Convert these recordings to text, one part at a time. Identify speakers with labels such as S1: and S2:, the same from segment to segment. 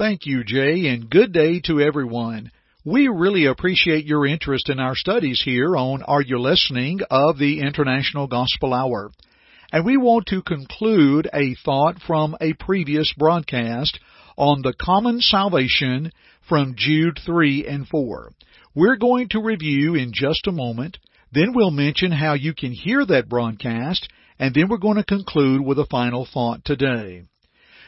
S1: Thank you, Jay, and good day to everyone. We really appreciate your interest in our studies here on Are You Listening of the International Gospel Hour. And we want to conclude a thought from a previous broadcast on the common salvation from Jude 3 and 4. We're going to review in just a moment, then we'll mention how you can hear that broadcast, and then we're going to conclude with a final thought today.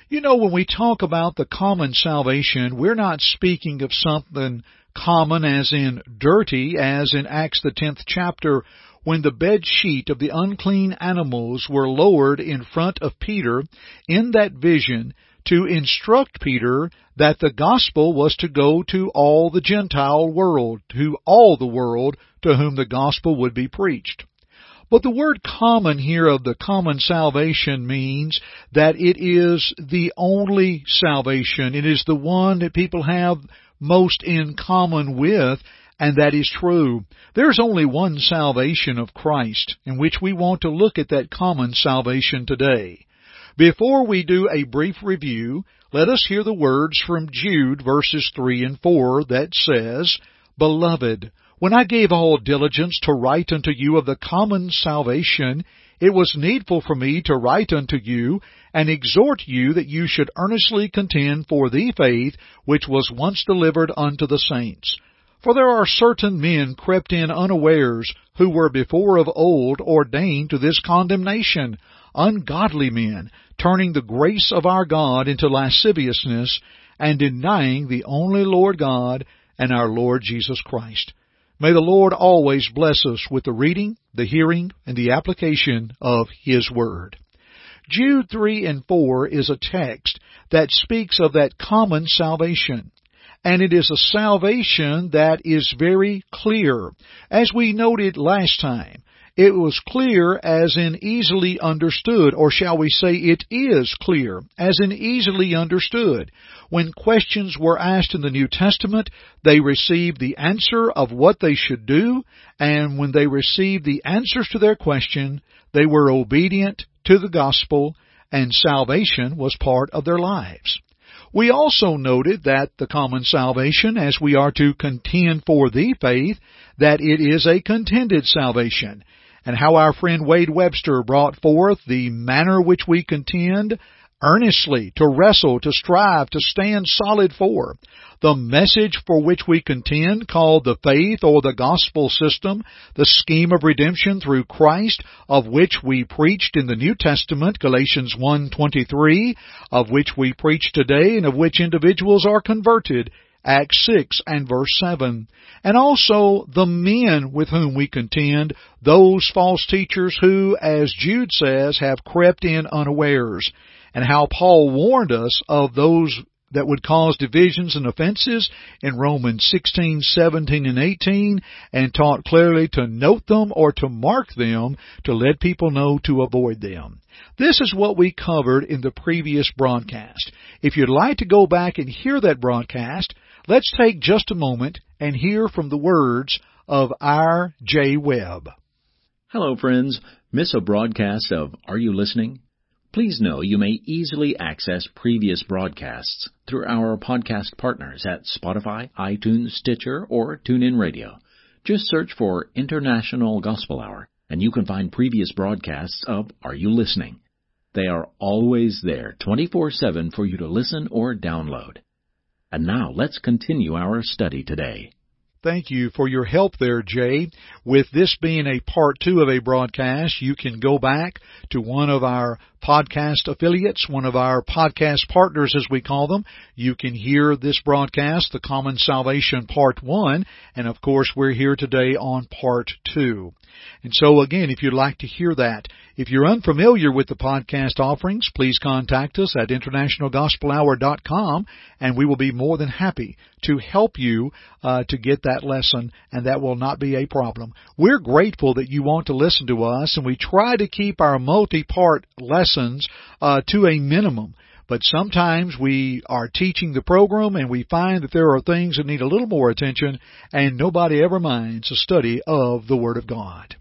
S1: You know, when we talk about the common salvation, we're not speaking of something common as in dirty, as in Acts the 10th chapter, when the bed sheet of the unclean animals were lowered in front of Peter in that vision to instruct Peter that the gospel was to go to all the Gentile world, to all the world to whom the gospel would be preached. But the word common here of the common salvation means that it is the only salvation. It is the one that people have most in common with, and that is true. There's only one salvation of Christ, in which we want to look at that common salvation today. Before we do a brief review, let us hear the words from Jude verses 3 and 4 that says, Beloved, when I gave all diligence to write unto you of the common salvation, it was needful for me to write unto you and exhort you that you should earnestly contend for the faith which was once delivered unto the saints. For there are certain men crept in unawares, who were before of old ordained to this condemnation, ungodly men, turning the grace of our God into lasciviousness, and denying the only Lord God and our Lord Jesus Christ. May the Lord always bless us with the reading, the hearing, and the application of His Word. Jude 3 and 4 is a text that speaks of that common salvation and it is a salvation that is very clear. As we noted last time, it was clear as in easily understood, or shall we say it is clear as in easily understood. When questions were asked in the New Testament, they received the answer of what they should do, and when they received the answers to their question, they were obedient to the gospel, and salvation was part of their lives. We also noted that the common salvation, as we are to contend for the faith, that it is a contended salvation, and how our friend Wade Webster brought forth the manner which we contend earnestly, to wrestle, to strive, to stand solid for. The message for which we contend, called the faith or the gospel system, the scheme of redemption through Christ, of which we preached in the New Testament, Galatians 1.23, of which we preach today and of which individuals are converted, Acts 6 and verse 7. And also the men with whom we contend, those false teachers who, as Jude says, have crept in unawares and how Paul warned us of those that would cause divisions and offenses in Romans 16, 17, and 18, and taught clearly to note them or to mark them to let people know to avoid them. This is what we covered in the previous broadcast. If you'd like to go back and hear that broadcast, let's take just a moment and hear from the words of our Jay Webb.
S2: Hello, friends. Miss a broadcast of Are You Listening? Please know you may easily access previous broadcasts through our podcast partners at Spotify, iTunes, Stitcher, or TuneIn Radio. Just search for International Gospel Hour and you can find previous broadcasts of Are You Listening? They are always there 24-7 for you to listen or download. And now let's continue our study today.
S1: Thank you for your help there, Jay. With this being a part two of a broadcast, you can go back to one of our podcast affiliates, one of our podcast partners as we call them, you can hear this broadcast, The Common Salvation Part 1, and of course we're here today on Part 2. And so again, if you'd like to hear that, if you're unfamiliar with the podcast offerings, please contact us at internationalgospelhour.com and we will be more than happy to help you uh, to get that lesson and that will not be a problem. We're grateful that you want to listen to us and we try to keep our multi-part lessons uh, to a minimum. But sometimes we are teaching the program and we find that there are things that need a little more attention and nobody ever minds a study of the Word of God.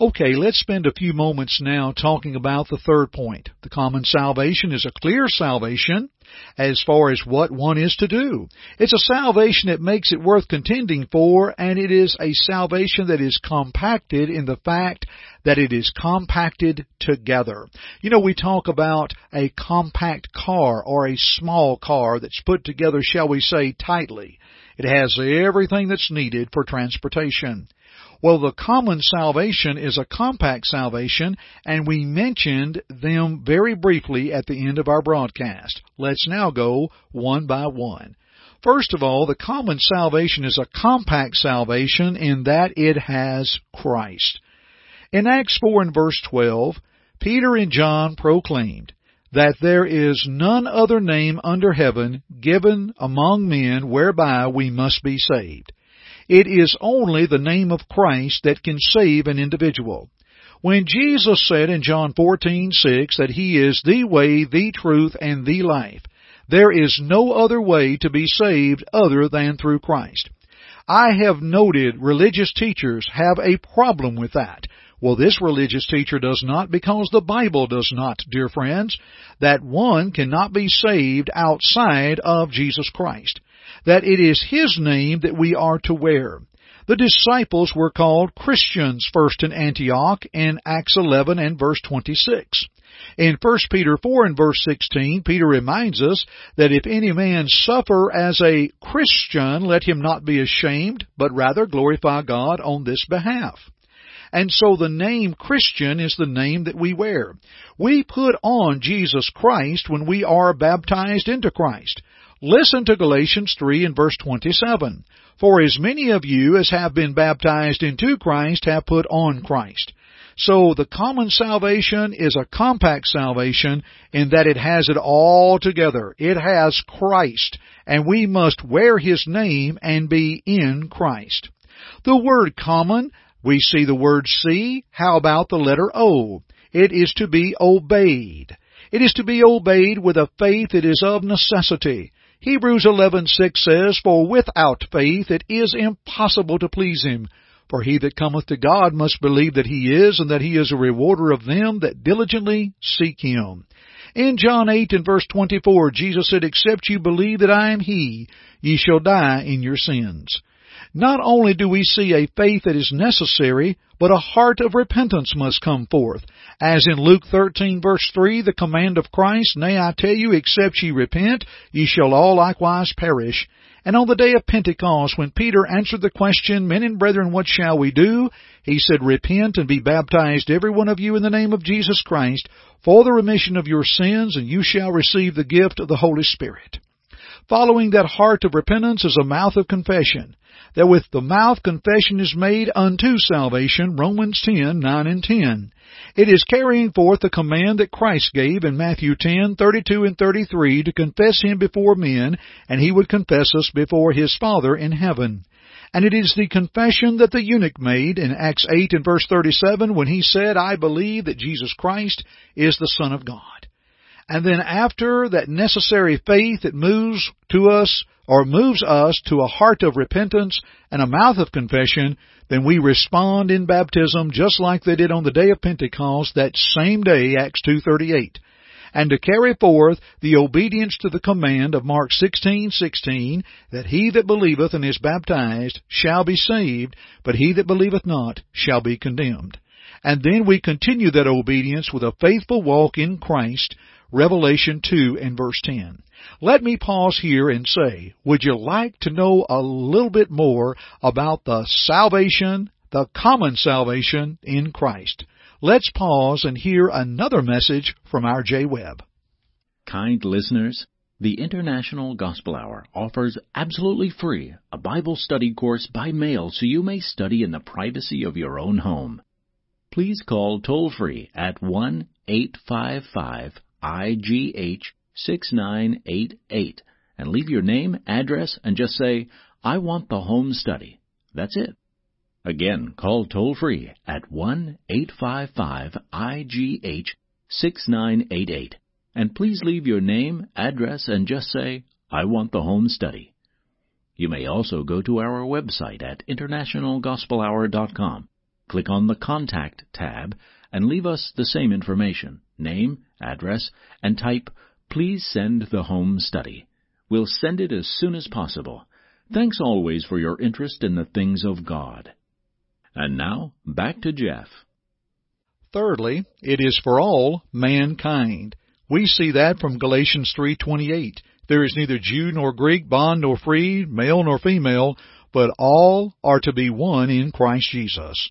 S1: Okay, let's spend a few moments now talking about the third point. The common salvation is a clear salvation as far as what one is to do. It's a salvation that makes it worth contending for, and it is a salvation that is compacted in the fact that it is compacted together. You know, we talk about a compact car or a small car that's put together, shall we say, tightly. It has everything that's needed for transportation. Well, the common salvation is a compact salvation, and we mentioned them very briefly at the end of our broadcast. Let's now go one by one. First of all, the common salvation is a compact salvation in that it has Christ. In Acts 4 and verse 12, Peter and John proclaimed that there is none other name under heaven given among men whereby we must be saved. It is only the name of Christ that can save an individual. When Jesus said in John 14:6 that he is the way, the truth, and the life, there is no other way to be saved other than through Christ. I have noted religious teachers have a problem with that. Well, this religious teacher does not because the Bible does not, dear friends, that one cannot be saved outside of Jesus Christ that it is His name that we are to wear. The disciples were called Christians first in Antioch in Acts 11 and verse 26. In 1 Peter 4 and verse 16, Peter reminds us that if any man suffer as a Christian, let him not be ashamed, but rather glorify God on this behalf. And so the name Christian is the name that we wear. We put on Jesus Christ when we are baptized into Christ. Listen to Galatians 3 and verse 27. For as many of you as have been baptized into Christ have put on Christ. So the common salvation is a compact salvation in that it has it all together. It has Christ, and we must wear His name and be in Christ. The word common, we see the word C. How about the letter O? It is to be obeyed. It is to be obeyed with a faith that is of necessity. Hebrews 11:6 says, For without faith it is impossible to please him. For he that cometh to God must believe that he is, and that he is a rewarder of them that diligently seek him. In John 8 and verse 24, Jesus said, Except you believe that I am he, ye shall die in your sins. Not only do we see a faith that is necessary, but a heart of repentance must come forth. As in Luke 13 verse 3, the command of Christ, Nay, I tell you, except ye repent, ye shall all likewise perish. And on the day of Pentecost, when Peter answered the question, Men and brethren, what shall we do? He said, Repent and be baptized every one of you in the name of Jesus Christ for the remission of your sins, and you shall receive the gift of the Holy Spirit. Following that heart of repentance is a mouth of confession that with the mouth confession is made unto salvation, Romans 10, 9 and 10. It is carrying forth the command that Christ gave in Matthew 10, 32 and 33 to confess Him before men, and He would confess us before His Father in heaven. And it is the confession that the eunuch made in Acts 8 and verse 37 when he said, I believe that Jesus Christ is the Son of God. And then after that necessary faith that moves to us or moves us to a heart of repentance and a mouth of confession, then we respond in baptism just like they did on the day of Pentecost that same day, Acts 2.38. And to carry forth the obedience to the command of Mark 16:16 that he that believeth and is baptized shall be saved, but he that believeth not shall be condemned. And then we continue that obedience with a faithful walk in Christ, Revelation 2 and verse 10. Let me pause here and say, would you like to know a little bit more about the salvation, the common salvation in Christ? Let's pause and hear another message from our Jay Webb.
S2: Kind listeners, the International Gospel Hour offers absolutely free a Bible study course by mail so you may study in the privacy of your own home. Please call toll free at 1 855 IGH 6988 and leave your name, address, and just say, I want the home study. That's it. Again, call toll free at 1 855 IGH 6988 and please leave your name, address, and just say, I want the home study. You may also go to our website at internationalgospelhour.com, click on the Contact tab, and leave us the same information, name, address, and type, Please send the home study. We'll send it as soon as possible. Thanks always for your interest in the things of God. And now, back to Jeff.
S1: Thirdly, it is for all mankind. We see that from Galatians 3:28. There is neither Jew nor Greek, bond nor free, male nor female, but all are to be one in Christ Jesus.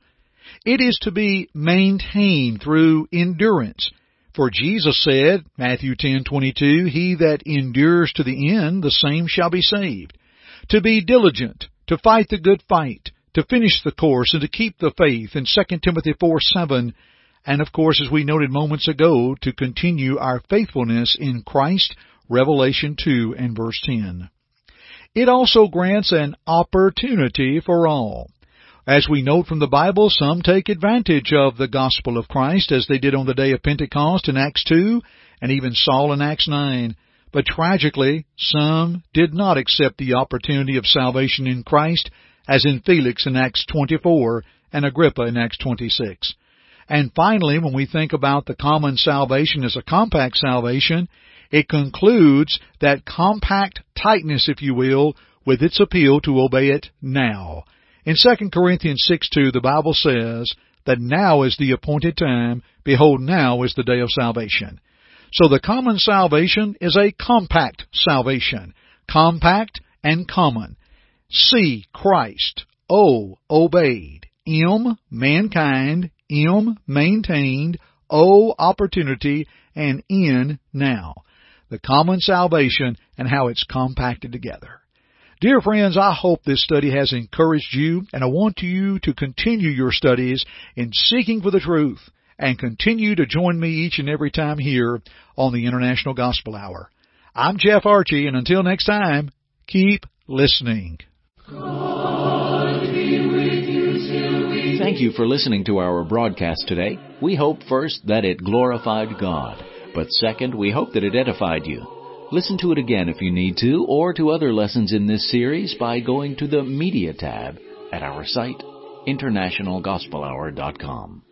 S1: It is to be maintained through endurance. For Jesus said, Matthew 10:22, "He that endures to the end, the same shall be saved." To be diligent, to fight the good fight, to finish the course, and to keep the faith in 2 Timothy 4:7 and of course, as we noted moments ago, to continue our faithfulness in Christ, Revelation 2 and verse 10. It also grants an opportunity for all. As we note from the Bible, some take advantage of the gospel of Christ as they did on the day of Pentecost in Acts 2 and even Saul in Acts 9. But tragically, some did not accept the opportunity of salvation in Christ as in Felix in Acts 24 and Agrippa in Acts 26. And finally, when we think about the common salvation as a compact salvation, it concludes that compact tightness, if you will, with its appeal to obey it now. In 2 Corinthians 6 2, the Bible says that now is the appointed time, behold now is the day of salvation. So the common salvation is a compact salvation. Compact and common. C, Christ. O, obeyed. M, mankind. M, maintained, O, opportunity, and N, now. The common salvation and how it's compacted together. Dear friends, I hope this study has encouraged you, and I want you to continue your studies in seeking for the truth and continue to join me each and every time here on the International Gospel Hour. I'm Jeff Archie, and until next time, keep listening.
S2: Thank you for listening to our broadcast today. We hope first that it glorified God, but second, we hope that it edified you. Listen to it again if you need to, or to other lessons in this series by going to the Media tab at our site, internationalgospelhour.com.